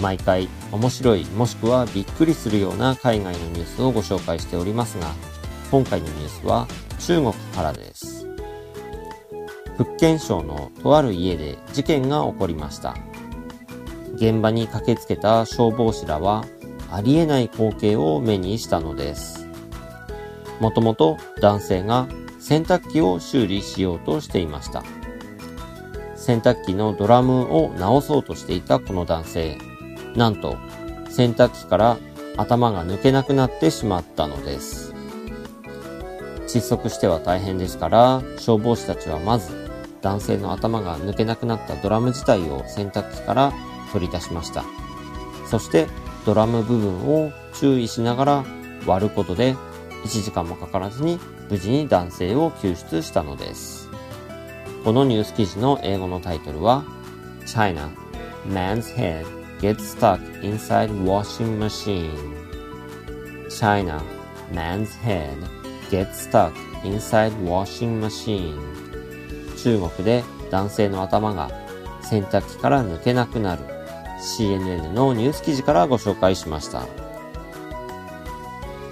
毎回面白いもしくはびっくりするような海外のニュースをご紹介しておりますが今回のニュースは中国からです。福建省のとある家で事件が起こりました。現場に駆けつけた消防士らはありえない光景を目にしたのです。もともと男性が洗濯機を修理しようとしていました。洗濯機のドラムを直そうとしていたこの男性。なんと洗濯機から頭が抜けなくなってしまったのです。窒息しては大変ですから消防士たちはまず男性の頭が抜けなくなったドラム自体を洗濯機から取り出しました。そしてドラム部分を注意しながら割ることで1時間もかからずに無事に男性を救出したのです。このニュース記事の英語のタイトルは China Man's Head get stuck Inside Washing Machine. China Man's head get Stuck Inside Washing Machine. 中国で男性の頭が洗濯機から抜けなくなる。CNN のニュース記事からご紹介しました。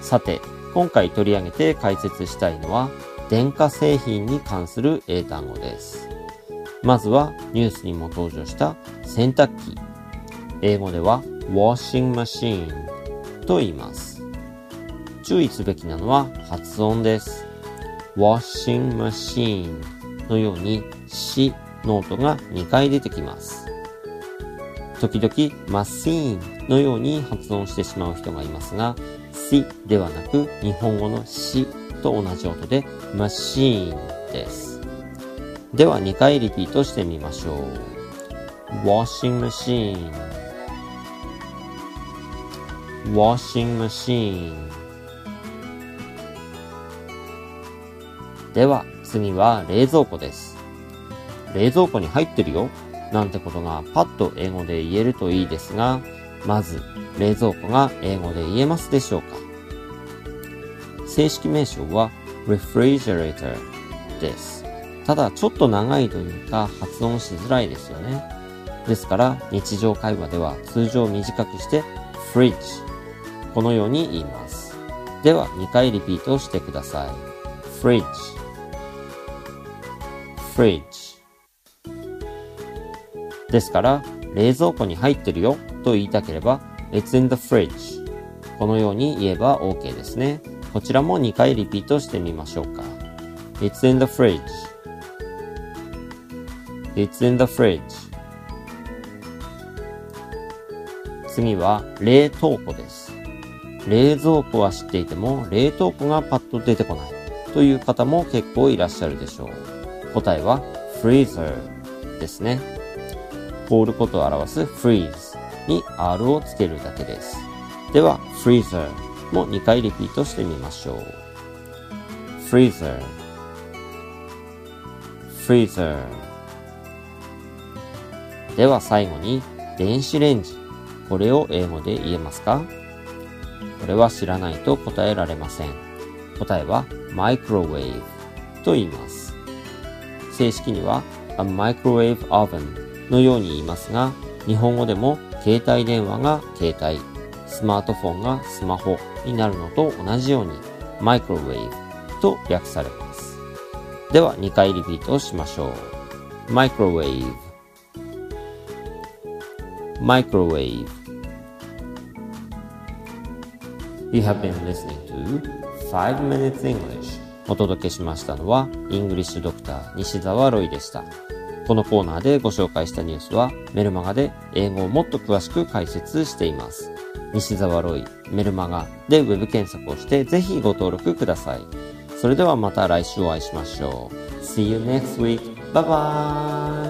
さて今回取り上げて解説したいのは電化製品に関する英単語です。まずはニュースにも登場した洗濯機。英語では washing machine と言います注意すべきなのは発音です washing machine のようにしの音が2回出てきます時々マシーンのように発音してしまう人がいますが、しではなく日本語のしと同じ音でマシーンです。では2回リピートしてみましょう。washing machine washing machine では次は冷蔵庫です。冷蔵庫に入ってるよなんてことがパッと英語で言えるといいですが、まず冷蔵庫が英語で言えますでしょうか正式名称は refrigerator です。ただちょっと長いというか発音しづらいですよね。ですから日常会話では通常短くして fridge このように言います。では2回リピートしてください。fridge fridge ですから、冷蔵庫に入ってるよと言いたければ、It's in the fridge このように言えば OK ですね。こちらも2回リピートしてみましょうか。It's in the fridge It's in the fridge 次は冷凍庫です。冷蔵庫は知っていても冷凍庫がパッと出てこないという方も結構いらっしゃるでしょう。答えは freezer ですね。凍ることを表す freeze に R をつけるだけです。では、freezer も2回リピートしてみましょう。freezer freezer では最後に電子レンジ。これを英語で言えますか？これは知らないと答えられません。答えは microwave と言います。正式には a microwave oven のように言いますが、日本語でも携帯電話が携帯、スマートフォンがスマホになるのと同じように、マイクロウェーブと訳されます。では2回リピートをしましょう。マイクロウェーブマイクロウェーブ You have been listening to 5 Minutes English お届けしましたのは、イングリッシュドクター西澤ロイでした。このコーナーでご紹介したニュースはメルマガで英語をもっと詳しく解説しています。西澤ロイ、メルマガでウェブ検索をしてぜひご登録ください。それではまた来週お会いしましょう。See you next week. Bye bye!